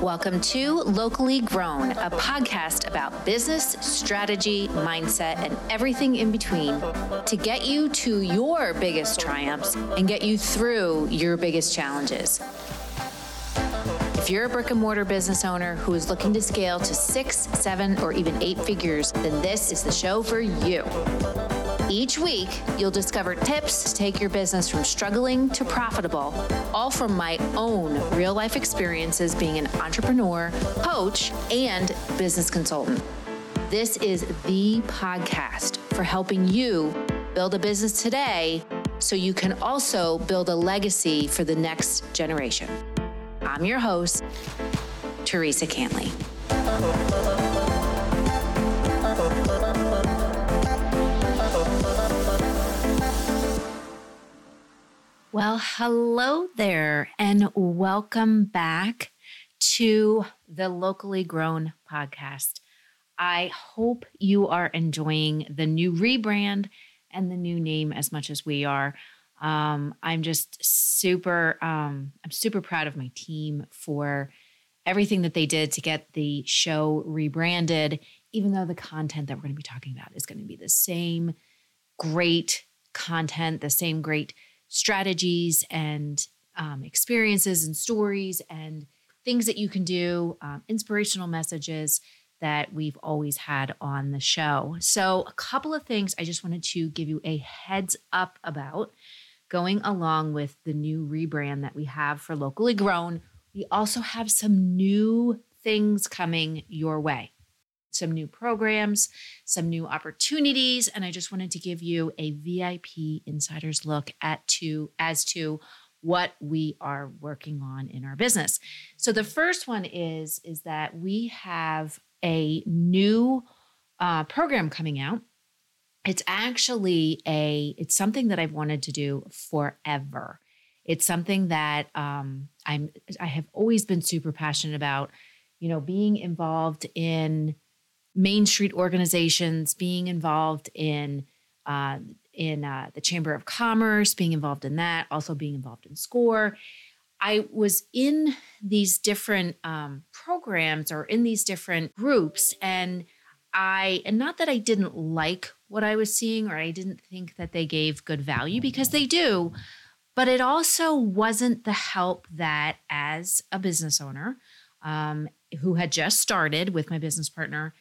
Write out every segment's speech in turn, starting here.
Welcome to Locally Grown, a podcast about business, strategy, mindset, and everything in between to get you to your biggest triumphs and get you through your biggest challenges. If you're a brick and mortar business owner who is looking to scale to six, seven, or even eight figures, then this is the show for you. Each week, you'll discover tips to take your business from struggling to profitable, all from my own real life experiences being an entrepreneur, coach, and business consultant. This is the podcast for helping you build a business today so you can also build a legacy for the next generation. I'm your host, Theresa Cantley. Well, hello there, and welcome back to the Locally Grown podcast. I hope you are enjoying the new rebrand and the new name as much as we are. Um, I'm just super, um, I'm super proud of my team for everything that they did to get the show rebranded, even though the content that we're going to be talking about is going to be the same great content, the same great strategies and um, experiences and stories and things that you can do, um, inspirational messages that we've always had on the show. So, a couple of things I just wanted to give you a heads up about going along with the new rebrand that we have for Locally Grown. We also have some new things coming your way some new programs, some new opportunities, and I just wanted to give you a VIP insider's look at to as to what we are working on in our business. So the first one is is that we have a new uh, program coming out. It's actually a it's something that I've wanted to do forever. It's something that um, I'm I have always been super passionate about. You know, being involved in Main Street organizations, being involved in uh, in uh, the Chamber of Commerce, being involved in that, also being involved in SCORE. I was in these different um, programs or in these different groups, and I, and not that I didn't like what I was seeing or I didn't think that they gave good value because they do, but it also wasn't the help that, as a business owner um, who had just started with my business partner,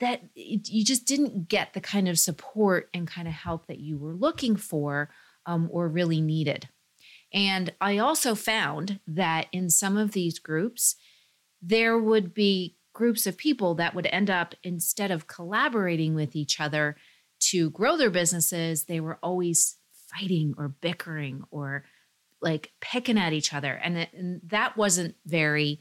that it, you just didn't get the kind of support and kind of help that you were looking for um, or really needed. And I also found that in some of these groups, there would be groups of people that would end up, instead of collaborating with each other to grow their businesses, they were always fighting or bickering or like picking at each other. And, and that wasn't very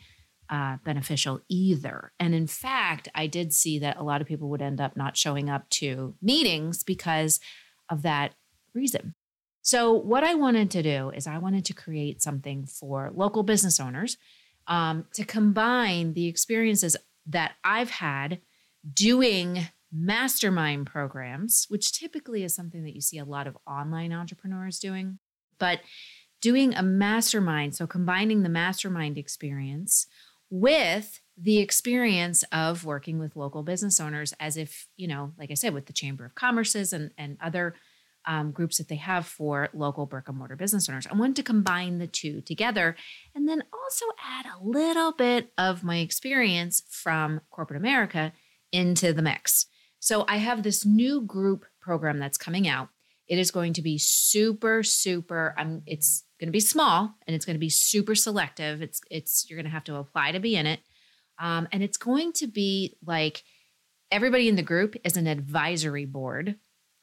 uh, beneficial either. And in fact, I did see that a lot of people would end up not showing up to meetings because of that reason. So, what I wanted to do is, I wanted to create something for local business owners um, to combine the experiences that I've had doing mastermind programs, which typically is something that you see a lot of online entrepreneurs doing, but doing a mastermind, so combining the mastermind experience with the experience of working with local business owners as if, you know, like I said, with the Chamber of Commerces and, and other um, groups that they have for local brick and mortar business owners. I wanted to combine the two together and then also add a little bit of my experience from corporate America into the mix. So I have this new group program that's coming out. It is going to be super, super, um, it's going to be small and it's going to be super selective. It's it's you're going to have to apply to be in it, um, and it's going to be like everybody in the group is an advisory board,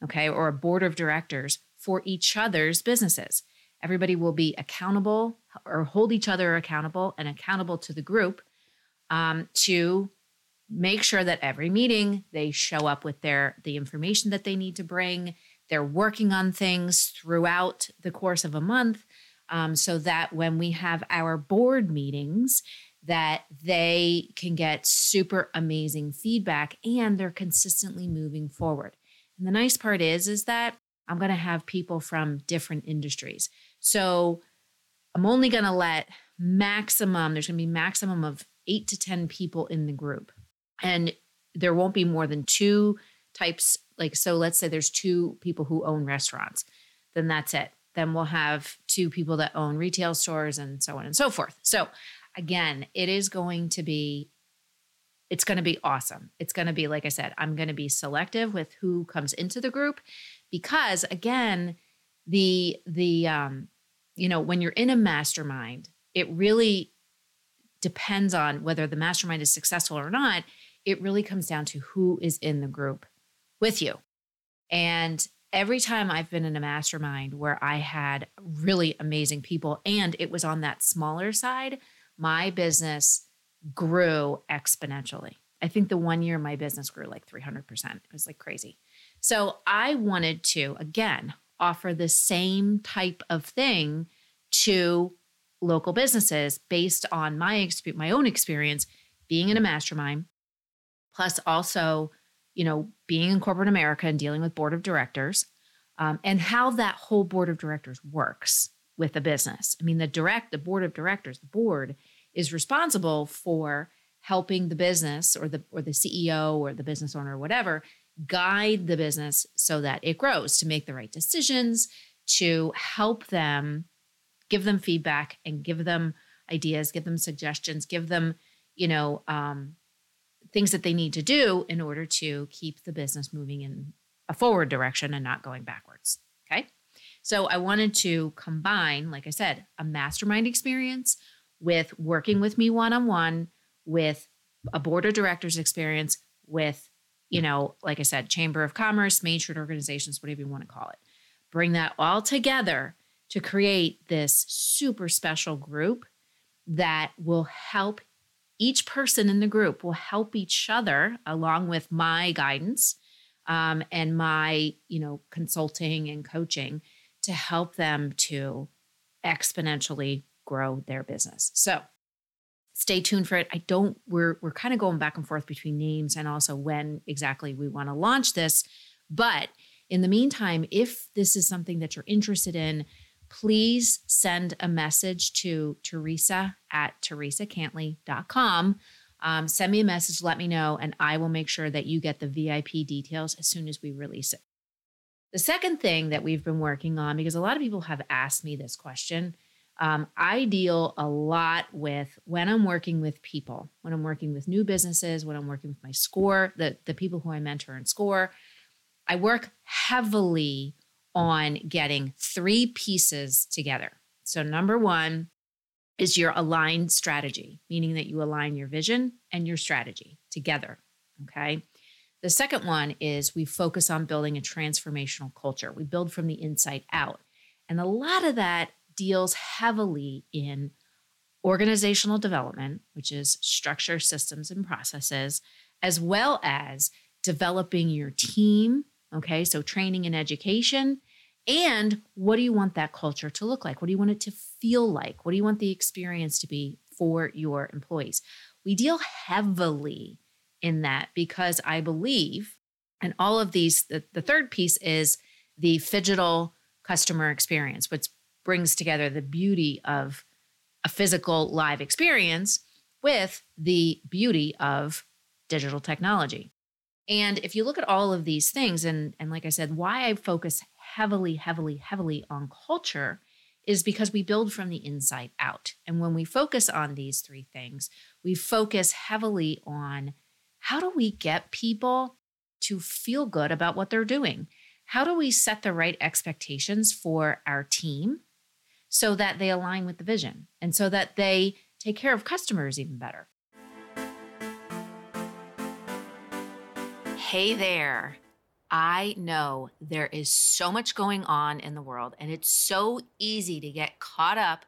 okay, or a board of directors for each other's businesses. Everybody will be accountable or hold each other accountable and accountable to the group um, to make sure that every meeting they show up with their the information that they need to bring they're working on things throughout the course of a month um, so that when we have our board meetings, that they can get super amazing feedback and they're consistently moving forward. And the nice part is, is that I'm going to have people from different industries. So I'm only going to let maximum, there's going to be maximum of eight to 10 people in the group. And there won't be more than two types. Like, so let's say there's two people who own restaurants, then that's it. Then we'll have two people that own retail stores and so on and so forth. So, again, it is going to be it's going to be awesome. It's going to be like I said, I'm going to be selective with who comes into the group because again, the the um you know, when you're in a mastermind, it really depends on whether the mastermind is successful or not. It really comes down to who is in the group with you. And every time I've been in a mastermind where I had really amazing people and it was on that smaller side, my business grew exponentially. I think the one year my business grew like 300%. It was like crazy. So I wanted to, again, offer the same type of thing to local businesses based on my my own experience being in a mastermind, plus also, you know, being in corporate America and dealing with board of directors, um, and how that whole board of directors works with a business. I mean, the direct, the board of directors, the board is responsible for helping the business or the or the CEO or the business owner or whatever guide the business so that it grows to make the right decisions to help them give them feedback and give them ideas give them suggestions give them you know um, things that they need to do in order to keep the business moving in a forward direction and not going backwards okay so i wanted to combine like i said a mastermind experience with working with me one on one, with a board of directors experience, with, you know, like I said, Chamber of Commerce, Main Street organizations, whatever you want to call it. Bring that all together to create this super special group that will help each person in the group will help each other along with my guidance um, and my you know consulting and coaching to help them to exponentially grow their business. So stay tuned for it. I don't, we're, we're kind of going back and forth between names and also when exactly we want to launch this. But in the meantime, if this is something that you're interested in, please send a message to Theresa at theresacantley.com. Um, send me a message, let me know, and I will make sure that you get the VIP details as soon as we release it. The second thing that we've been working on, because a lot of people have asked me this question, um, I deal a lot with when I'm working with people, when I'm working with new businesses, when I'm working with my score, the, the people who I mentor and score. I work heavily on getting three pieces together. So, number one is your aligned strategy, meaning that you align your vision and your strategy together. Okay. The second one is we focus on building a transformational culture. We build from the inside out. And a lot of that deals heavily in organizational development, which is structure, systems, and processes, as well as developing your team. Okay, so training and education. And what do you want that culture to look like? What do you want it to feel like? What do you want the experience to be for your employees? We deal heavily in that because I believe, and all of these, the, the third piece is the phygital customer experience, which brings together the beauty of a physical live experience with the beauty of digital technology. And if you look at all of these things, and, and like I said, why I focus heavily, heavily, heavily on culture is because we build from the inside out. And when we focus on these three things, we focus heavily on how do we get people to feel good about what they're doing? How do we set the right expectations for our team so that they align with the vision and so that they take care of customers even better. Hey there. I know there is so much going on in the world, and it's so easy to get caught up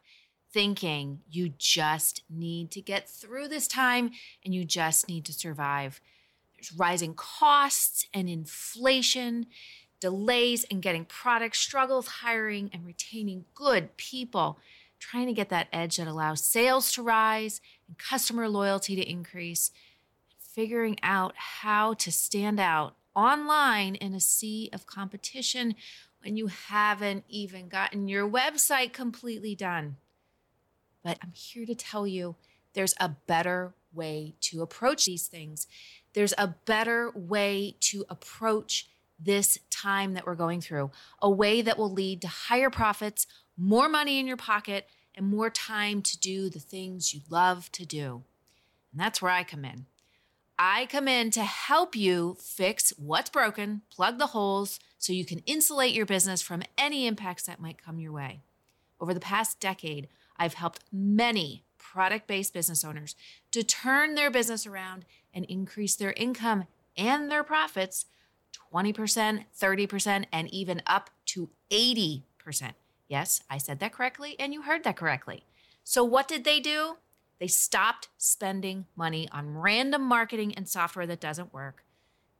thinking you just need to get through this time and you just need to survive. There's rising costs and inflation delays in getting products, struggles hiring and retaining good people, trying to get that edge that allows sales to rise and customer loyalty to increase, figuring out how to stand out online in a sea of competition when you haven't even gotten your website completely done. But I'm here to tell you there's a better way to approach these things. There's a better way to approach this time that we're going through, a way that will lead to higher profits, more money in your pocket, and more time to do the things you love to do. And that's where I come in. I come in to help you fix what's broken, plug the holes, so you can insulate your business from any impacts that might come your way. Over the past decade, I've helped many product based business owners to turn their business around and increase their income and their profits 20%, 30%, and even up to 80%. Yes, I said that correctly, and you heard that correctly. So, what did they do? They stopped spending money on random marketing and software that doesn't work.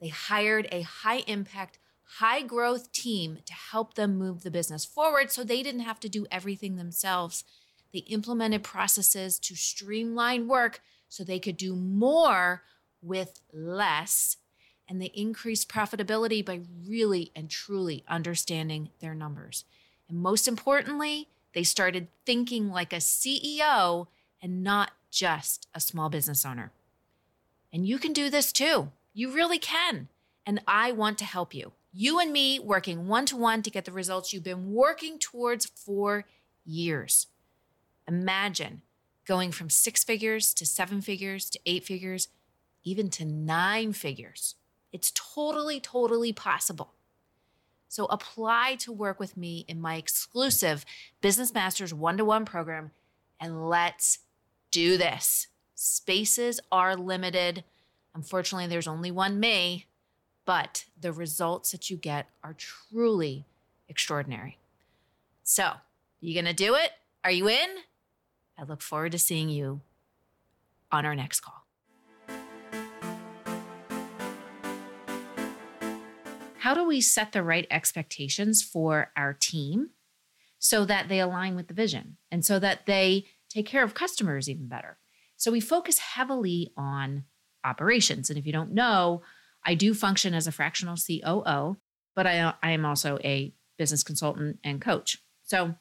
They hired a high impact, high growth team to help them move the business forward so they didn't have to do everything themselves. They implemented processes to streamline work so they could do more with less. And they increased profitability by really and truly understanding their numbers. And most importantly, they started thinking like a CEO and not just a small business owner. And you can do this too. You really can. And I want to help you. You and me working one to one to get the results you've been working towards for years. Imagine going from six figures to seven figures to eight figures, even to nine figures. It's totally, totally possible. So apply to work with me in my exclusive Business Masters one to one program and let's do this. Spaces are limited. Unfortunately, there's only one me, but the results that you get are truly extraordinary. So, you going to do it? Are you in? I look forward to seeing you on our next call. How do we set the right expectations for our team so that they align with the vision and so that they take care of customers even better. So we focus heavily on operations. And if you don't know, I do function as a fractional COO, but I, I am also a business consultant and coach. So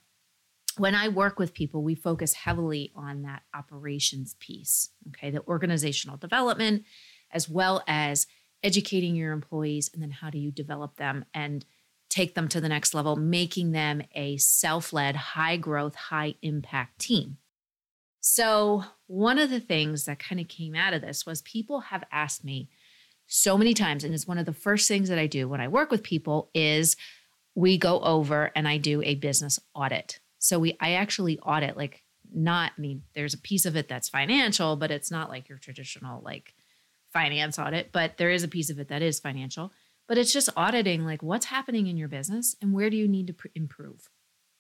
when I work with people, we focus heavily on that operations piece, okay, the organizational development, as well as educating your employees, and then how do you develop them and take them to the next level, making them a self led, high growth, high impact team. So, one of the things that kind of came out of this was people have asked me so many times, and it's one of the first things that I do when I work with people is we go over and I do a business audit. So we I actually audit like not I mean there's a piece of it that's financial, but it's not like your traditional like finance audit, but there is a piece of it that is financial. But it's just auditing like what's happening in your business and where do you need to pr- improve?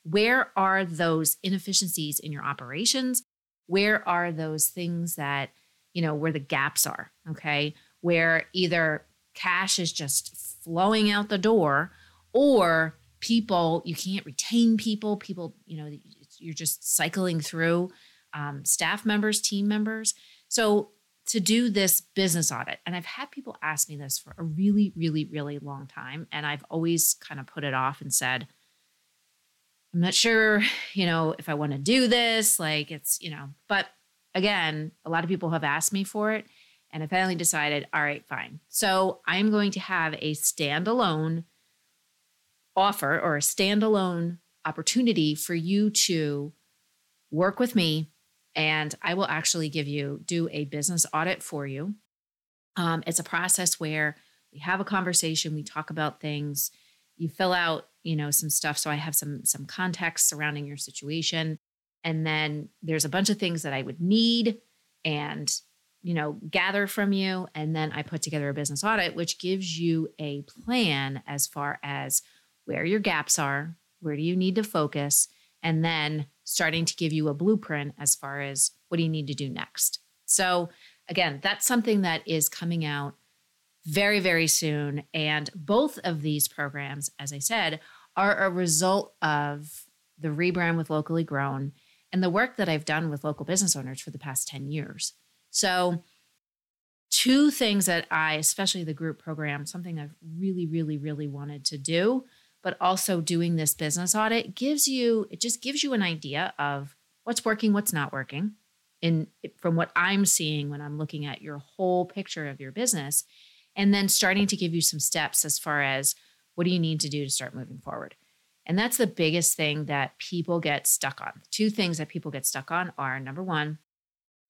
Where are those inefficiencies in your operations? Where are those things that, you know, where the gaps are, okay? Where either cash is just flowing out the door or people, you can't retain people, people, you know, you're just cycling through um, staff members, team members. So to do this business audit, and I've had people ask me this for a really, really, really long time, and I've always kind of put it off and said, I'm not sure, you know, if I want to do this. Like it's, you know, but again, a lot of people have asked me for it. And I finally decided, all right, fine. So I'm going to have a standalone offer or a standalone opportunity for you to work with me. And I will actually give you, do a business audit for you. Um, it's a process where we have a conversation, we talk about things, you fill out you know some stuff so i have some some context surrounding your situation. And then there's a bunch of things that i would need and you know gather from you and then i put together a business audit which gives you a plan as far as where your gaps are where do you need to focus and then starting to give you a blueprint as far as what do you need to do next. So again that's something that is coming out very very soon and both of these programs as i said are a result of the rebrand with Locally Grown and the work that I've done with local business owners for the past 10 years. So, two things that I, especially the group program, something I've really, really, really wanted to do, but also doing this business audit gives you, it just gives you an idea of what's working, what's not working in from what I'm seeing when I'm looking at your whole picture of your business and then starting to give you some steps as far as what do you need to do to start moving forward. And that's the biggest thing that people get stuck on. Two things that people get stuck on are number one,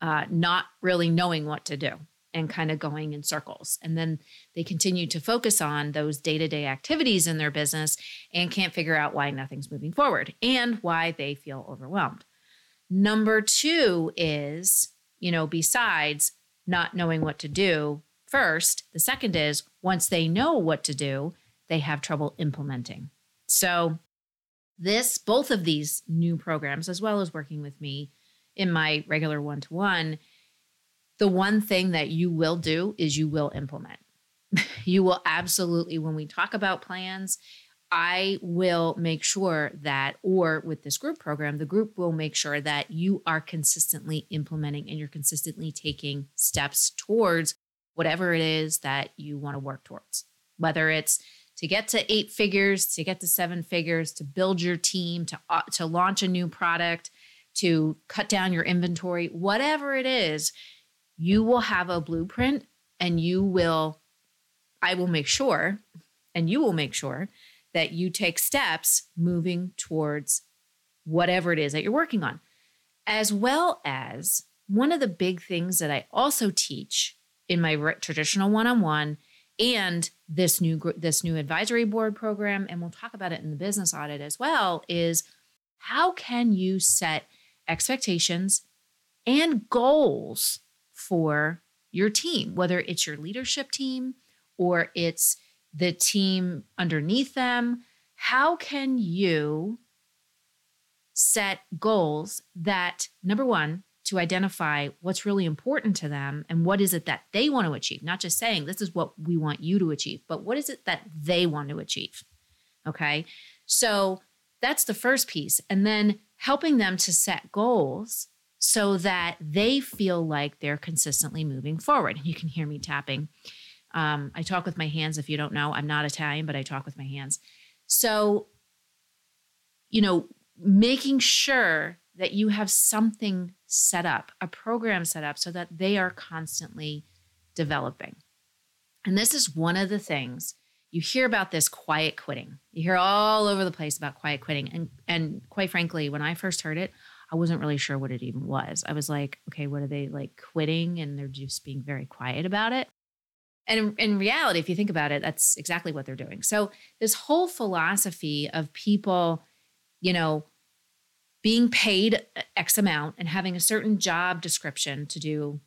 uh, not really knowing what to do and kind of going in circles. And then they continue to focus on those day to day activities in their business and can't figure out why nothing's moving forward and why they feel overwhelmed. Number two is, you know, besides not knowing what to do first, the second is once they know what to do, they have trouble implementing. So, this, both of these new programs, as well as working with me in my regular one to one, the one thing that you will do is you will implement. you will absolutely, when we talk about plans, I will make sure that, or with this group program, the group will make sure that you are consistently implementing and you're consistently taking steps towards whatever it is that you want to work towards, whether it's to get to eight figures, to get to seven figures, to build your team, to, uh, to launch a new product, to cut down your inventory, whatever it is, you will have a blueprint and you will, I will make sure, and you will make sure that you take steps moving towards whatever it is that you're working on. As well as one of the big things that I also teach in my traditional one-on-one and this new this new advisory board program and we'll talk about it in the business audit as well is how can you set expectations and goals for your team whether it's your leadership team or it's the team underneath them? How can you set goals that number 1 to identify what's really important to them and what is it that they want to achieve. Not just saying, this is what we want you to achieve, but what is it that they want to achieve? Okay. So that's the first piece. And then helping them to set goals so that they feel like they're consistently moving forward. You can hear me tapping. Um, I talk with my hands. If you don't know, I'm not Italian, but I talk with my hands. So, you know, making sure that you have something set up, a program set up so that they are constantly developing. And this is one of the things you hear about this quiet quitting. You hear all over the place about quiet quitting. And and quite frankly, when I first heard it, I wasn't really sure what it even was. I was like, okay, what are they like quitting? And they're just being very quiet about it. And in, in, reality, if you think about it, that's exactly what they're doing. So, this whole philosophy of people, you know, being paid X amount and having a certain job description to do,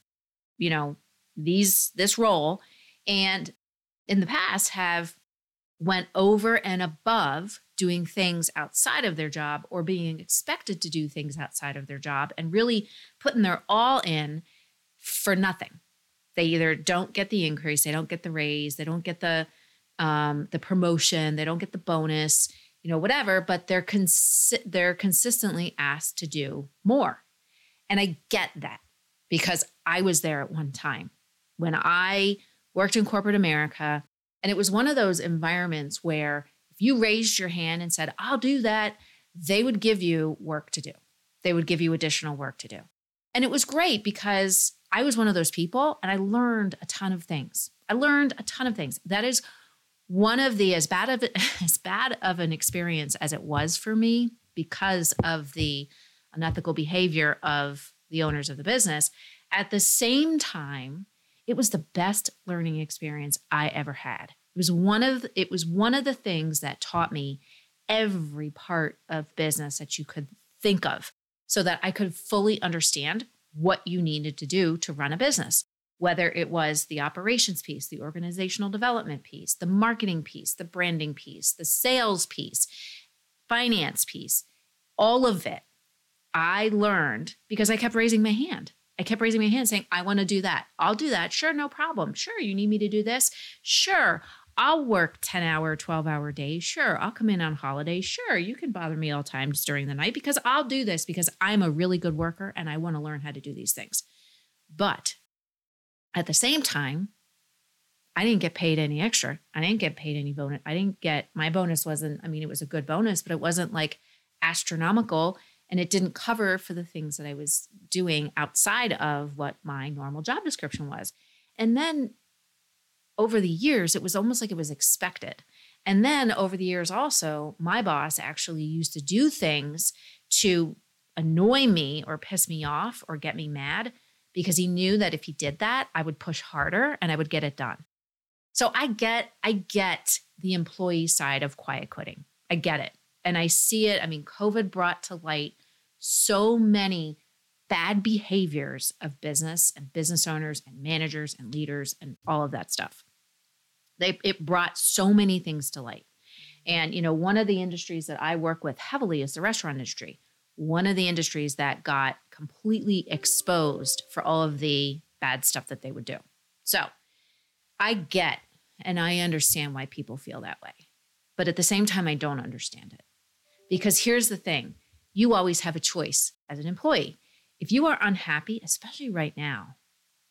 you know, these this role, and in the past have went over and above doing things outside of their job or being expected to do things outside of their job and really putting their all in for nothing. They either don't get the increase, they don't get the raise, they don't get the um, the promotion, they don't get the bonus, you know, whatever, but they're cons- they're consistently asked to do more. And I get that because I was there at one time when I worked in corporate America and it was one of those environments where if you raised your hand and said, "I'll do that," they would give you work to do. They would give you additional work to do. And it was great because I was one of those people and I learned a ton of things. I learned a ton of things. That is one of the as bad of as bad of an experience as it was for me because of the unethical behavior of the owners of the business at the same time it was the best learning experience i ever had. It was one of it was one of the things that taught me every part of business that you could think of so that i could fully understand what you needed to do to run a business whether it was the operations piece, the organizational development piece, the marketing piece, the branding piece, the sales piece, finance piece, all of it, I learned because I kept raising my hand. I kept raising my hand saying, I want to do that. I'll do that. Sure, no problem. Sure, you need me to do this. Sure, I'll work 10 hour, 12 hour days. Sure, I'll come in on holidays. Sure, you can bother me all times during the night because I'll do this because I'm a really good worker and I want to learn how to do these things. But at the same time, I didn't get paid any extra. I didn't get paid any bonus. I didn't get my bonus wasn't, I mean, it was a good bonus, but it wasn't like astronomical. and it didn't cover for the things that I was doing outside of what my normal job description was. And then over the years, it was almost like it was expected. And then over the years, also, my boss actually used to do things to annoy me or piss me off or get me mad because he knew that if he did that, I would push harder and I would get it done. So I get I get the employee side of quiet quitting. I get it. And I see it. I mean, COVID brought to light so many bad behaviors of business and business owners and managers and leaders and all of that stuff. They, it brought so many things to light. And, you know, one of the industries that I work with heavily is the restaurant industry. One of the industries that got completely exposed for all of the bad stuff that they would do. So I get and I understand why people feel that way. But at the same time, I don't understand it. Because here's the thing you always have a choice as an employee. If you are unhappy, especially right now,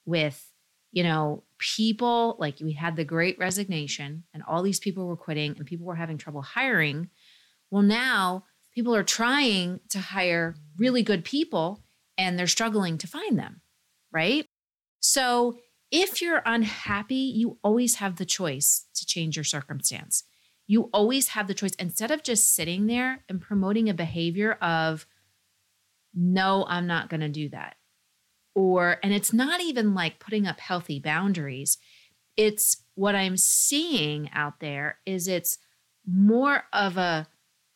with you know, people like we had the great resignation and all these people were quitting and people were having trouble hiring. Well, now people are trying to hire really good people and they're struggling to find them, right? So, if you're unhappy, you always have the choice to change your circumstance. You always have the choice instead of just sitting there and promoting a behavior of, no, I'm not going to do that or and it's not even like putting up healthy boundaries it's what i'm seeing out there is it's more of a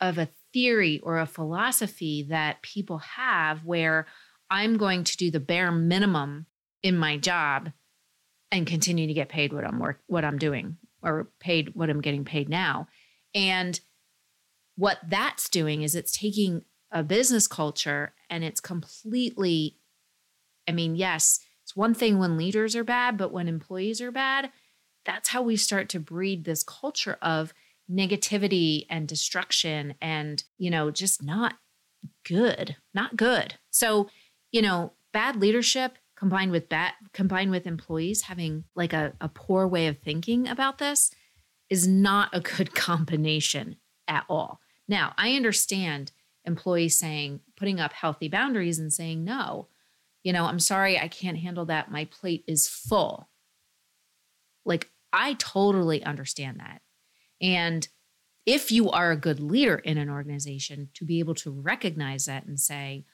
of a theory or a philosophy that people have where i'm going to do the bare minimum in my job and continue to get paid what i'm work what i'm doing or paid what i'm getting paid now and what that's doing is it's taking a business culture and it's completely I mean, yes, it's one thing when leaders are bad, but when employees are bad, that's how we start to breed this culture of negativity and destruction and, you know, just not good, not good. So, you know, bad leadership combined with bad combined with employees having like a, a poor way of thinking about this is not a good combination at all. Now, I understand employees saying, putting up healthy boundaries and saying no you know, I'm sorry, I can't handle that. My plate is full. Like, I totally understand that. And if you are a good leader in an organization, to be able to recognize that and say,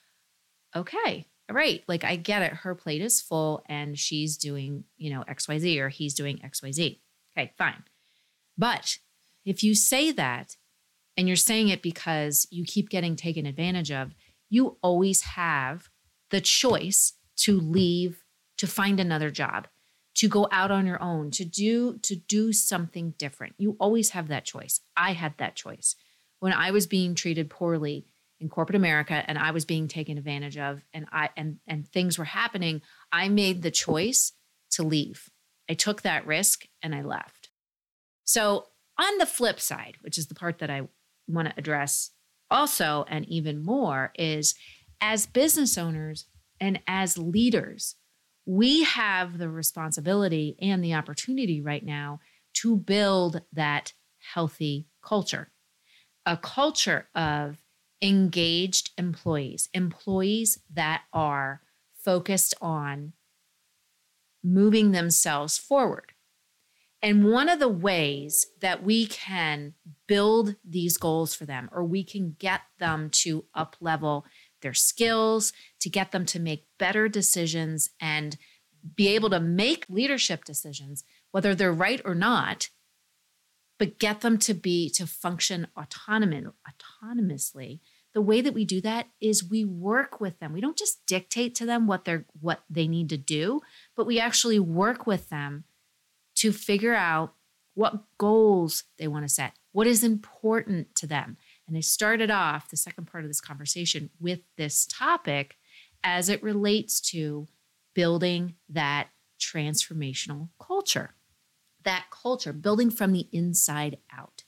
okay, all right, like I get it. Her plate is full and she's doing, you know, XYZ or he's doing XYZ. Okay, fine. But if you say that and you're saying it because you keep getting taken advantage of, you always have the choice to leave, to find another job, to go out on your own, to do to do something different. You always have that choice. I had that choice. When I was being treated poorly in corporate America and I was being taken advantage of and I and and things were happening, I made the choice to leave. I took that risk and I left. So, on the flip side, which is the part that I want to address also and even more is as business owners and as leaders, we have the responsibility and the opportunity right now to build that healthy culture, a culture of engaged employees, employees that are focused on moving themselves forward. And one of the ways that we can build these goals for them, or we can get them to up level their skills, to get them to make better decisions and be able to make leadership decisions, whether they're right or not, but get them to be to function autonomous, autonomously. The way that we do that is we work with them. We don't just dictate to them what they're what they need to do, but we actually work with them to figure out what goals they want to set, what is important to them, and I started off the second part of this conversation with this topic as it relates to building that transformational culture. That culture, building from the inside out.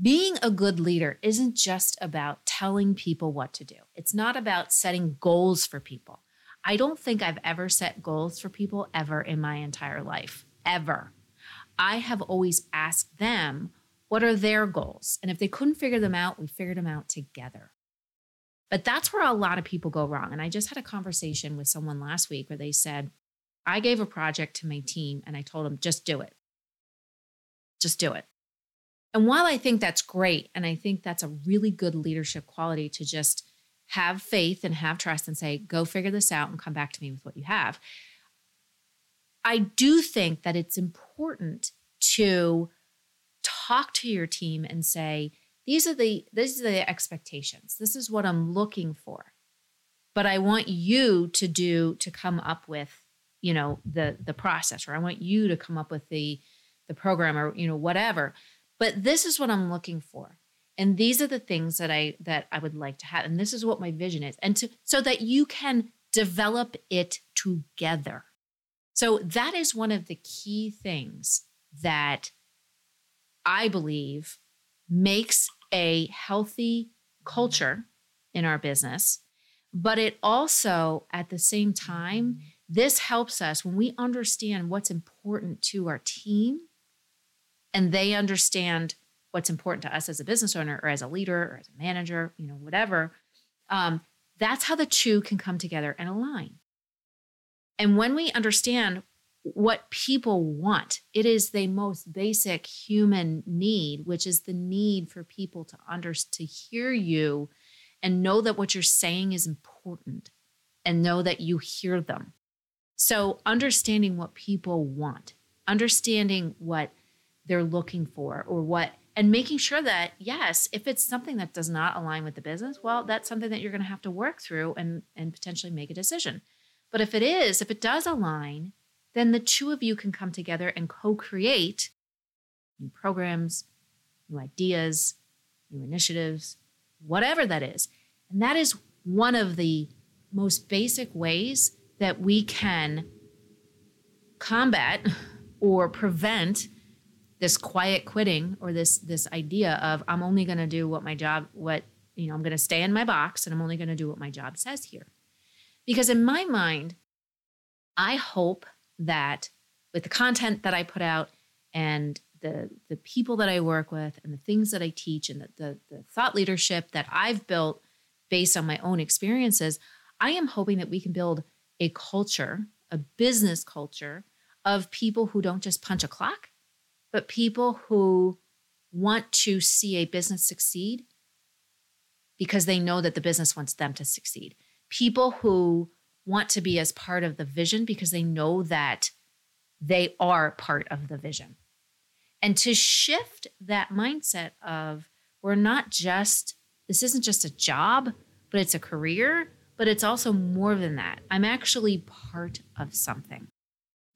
Being a good leader isn't just about telling people what to do, it's not about setting goals for people. I don't think I've ever set goals for people ever in my entire life, ever. I have always asked them what are their goals? And if they couldn't figure them out, we figured them out together. But that's where a lot of people go wrong. And I just had a conversation with someone last week where they said, I gave a project to my team and I told them, just do it. Just do it. And while I think that's great, and I think that's a really good leadership quality to just have faith and have trust and say, go figure this out and come back to me with what you have. I do think that it's important to talk to your team and say, these are the these are the expectations. This is what I'm looking for. But I want you to do to come up with, you know, the the process, or I want you to come up with the the program or you know whatever. But this is what I'm looking for. And these are the things that i that i would like to have. And this is what my vision is. And to so that you can develop it together. So that is one of the key things that i believe makes a healthy culture in our business. But it also at the same time this helps us when we understand what's important to our team and they understand what's important to us as a business owner or as a leader or as a manager, you know, whatever. Um, that's how the two can come together and align. And when we understand what people want, it is the most basic human need, which is the need for people to under to hear you and know that what you're saying is important and know that you hear them. So understanding what people want, understanding what they're looking for or what and making sure that yes if it's something that does not align with the business well that's something that you're going to have to work through and and potentially make a decision. But if it is if it does align then the two of you can come together and co-create new programs new ideas new initiatives whatever that is. And that is one of the most basic ways that we can combat or prevent this quiet quitting or this this idea of I'm only going to do what my job what you know I'm going to stay in my box and I'm only going to do what my job says here. Because in my mind I hope that with the content that I put out and the the people that I work with and the things that I teach and the, the, the thought leadership that I've built based on my own experiences, I am hoping that we can build a culture, a business culture of people who don't just punch a clock, but people who want to see a business succeed because they know that the business wants them to succeed. People who want to be as part of the vision because they know that they are part of the vision. And to shift that mindset of we're not just, this isn't just a job, but it's a career, but it's also more than that. I'm actually part of something.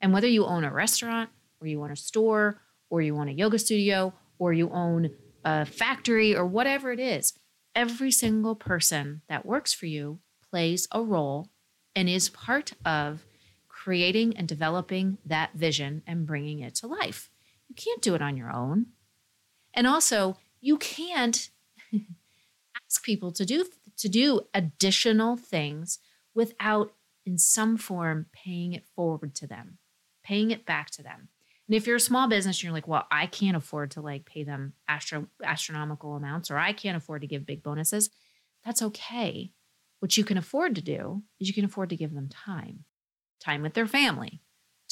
And whether you own a restaurant or you own a store or you own a yoga studio, or you own a factory, or whatever it is, every single person that works for you plays a role and is part of creating and developing that vision and bringing it to life. You can't do it on your own. And also, you can't ask people to do to do additional things without in some form paying it forward to them, paying it back to them. And if you're a small business and you're like, well, I can't afford to like pay them astro- astronomical amounts or I can't afford to give big bonuses, that's okay. What you can afford to do is you can afford to give them time, time with their family,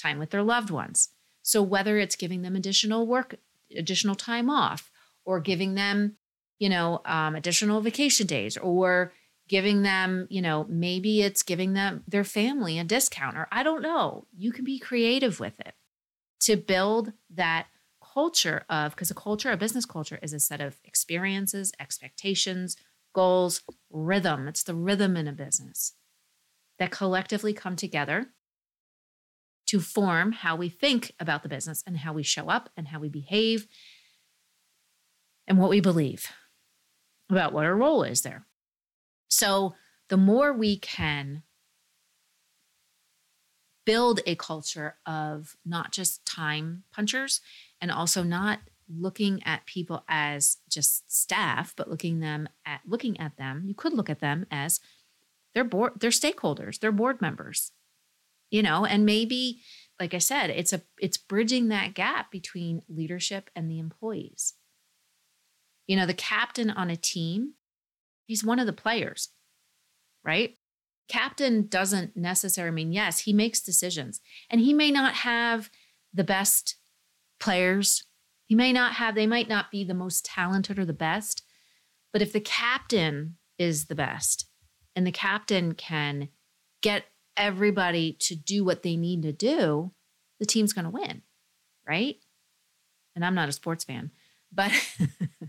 time with their loved ones. So whether it's giving them additional work, additional time off, or giving them, you know, um, additional vacation days, or giving them, you know, maybe it's giving them their family a discount, or I don't know. You can be creative with it to build that culture of, because a culture, a business culture is a set of experiences, expectations, goals, rhythm. It's the rhythm in a business that collectively come together to form how we think about the business and how we show up and how we behave and what we believe about what our role is there. So, the more we can build a culture of not just time punchers and also not looking at people as just staff but looking them at looking at them you could look at them as their board their stakeholders their board members you know and maybe like i said it's a it's bridging that gap between leadership and the employees you know the captain on a team he's one of the players right? Captain doesn't necessarily mean, yes, he makes decisions and he may not have the best players. He may not have, they might not be the most talented or the best. But if the captain is the best and the captain can get everybody to do what they need to do, the team's going to win, right? And I'm not a sports fan, but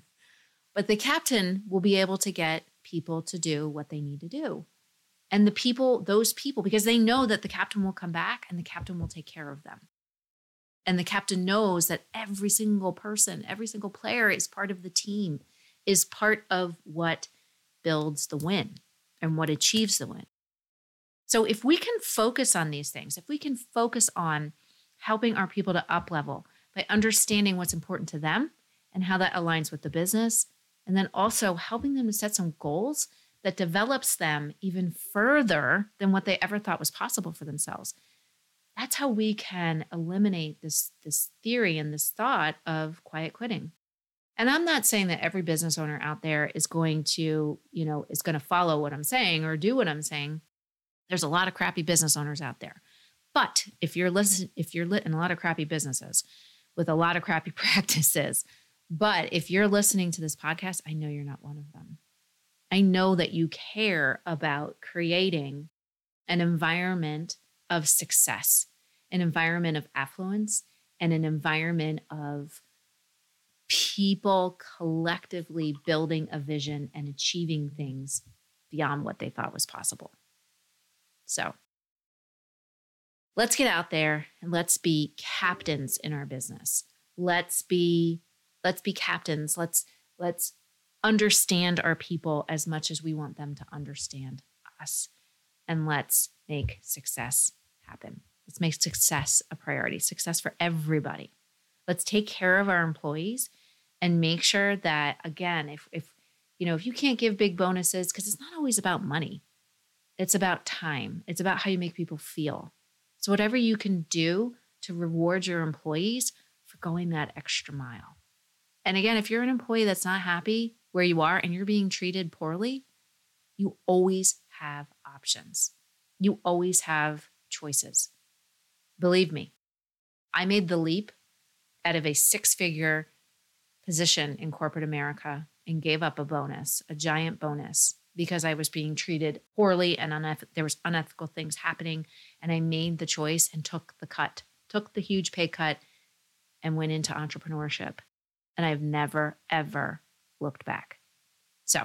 but the captain will be able to get people to do what they need to do. And the people, those people, because they know that the captain will come back and the captain will take care of them. And the captain knows that every single person, every single player is part of the team, is part of what builds the win and what achieves the win. So if we can focus on these things, if we can focus on helping our people to up level by understanding what's important to them and how that aligns with the business, and then also helping them to set some goals that develops them even further than what they ever thought was possible for themselves. That's how we can eliminate this, this theory and this thought of quiet quitting. And I'm not saying that every business owner out there is going to, you know, is going to follow what I'm saying or do what I'm saying. There's a lot of crappy business owners out there. But if you're listen, if you're lit in a lot of crappy businesses with a lot of crappy practices, but if you're listening to this podcast, I know you're not one of them. I know that you care about creating an environment of success, an environment of affluence, and an environment of people collectively building a vision and achieving things beyond what they thought was possible. So let's get out there and let's be captains in our business. Let's be let's be captains. Let's let's understand our people as much as we want them to understand us. And let's make success happen. Let's make success a priority, success for everybody. Let's take care of our employees and make sure that again if if you know if you can't give big bonuses because it's not always about money it's about time it's about how you make people feel so whatever you can do to reward your employees for going that extra mile and again if you're an employee that's not happy where you are and you're being treated poorly you always have options you always have choices believe me i made the leap out of a six figure position in corporate America and gave up a bonus, a giant bonus, because I was being treated poorly and uneth- there was unethical things happening. And I made the choice and took the cut, took the huge pay cut, and went into entrepreneurship. And I've never, ever looked back. So,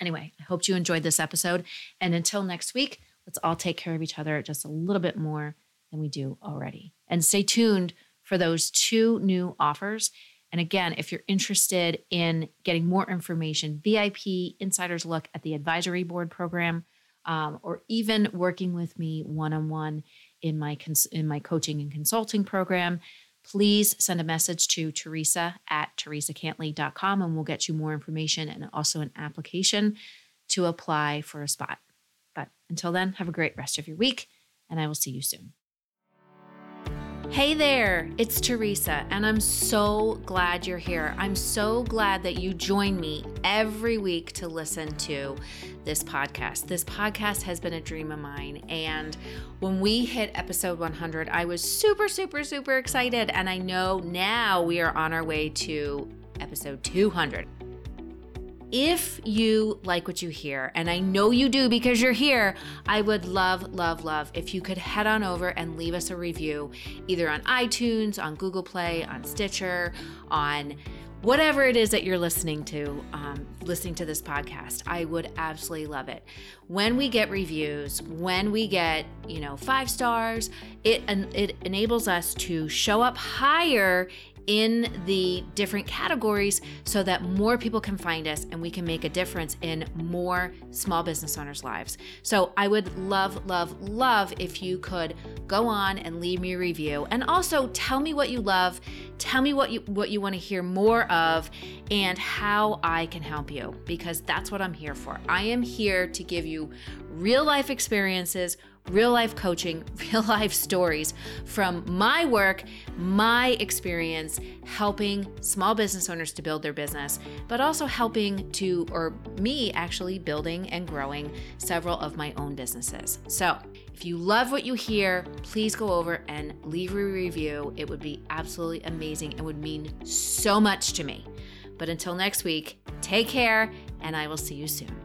anyway, I hope you enjoyed this episode. And until next week, let's all take care of each other just a little bit more than we do already. And stay tuned for those two new offers. And again, if you're interested in getting more information, VIP insiders look at the advisory board program, um, or even working with me one on one in my cons- in my coaching and consulting program, please send a message to Theresa at theresacantley.com and we'll get you more information and also an application to apply for a spot. But until then, have a great rest of your week, and I will see you soon. Hey there, it's Theresa, and I'm so glad you're here. I'm so glad that you join me every week to listen to this podcast. This podcast has been a dream of mine, and when we hit episode 100, I was super, super, super excited. And I know now we are on our way to episode 200 if you like what you hear, and I know you do because you're here, I would love, love, love if you could head on over and leave us a review either on iTunes, on Google Play, on Stitcher, on whatever it is that you're listening to, um, listening to this podcast. I would absolutely love it. When we get reviews, when we get, you know, five stars, it, it enables us to show up higher in the different categories so that more people can find us and we can make a difference in more small business owners' lives. So I would love, love, love if you could go on and leave me a review and also tell me what you love, tell me what you what you want to hear more of and how I can help you because that's what I'm here for. I am here to give you real life experiences real life coaching, real life stories from my work, my experience helping small business owners to build their business, but also helping to, or me actually building and growing several of my own businesses. So, if you love what you hear, please go over and leave a review. It would be absolutely amazing and would mean so much to me. But until next week, take care, and I will see you soon.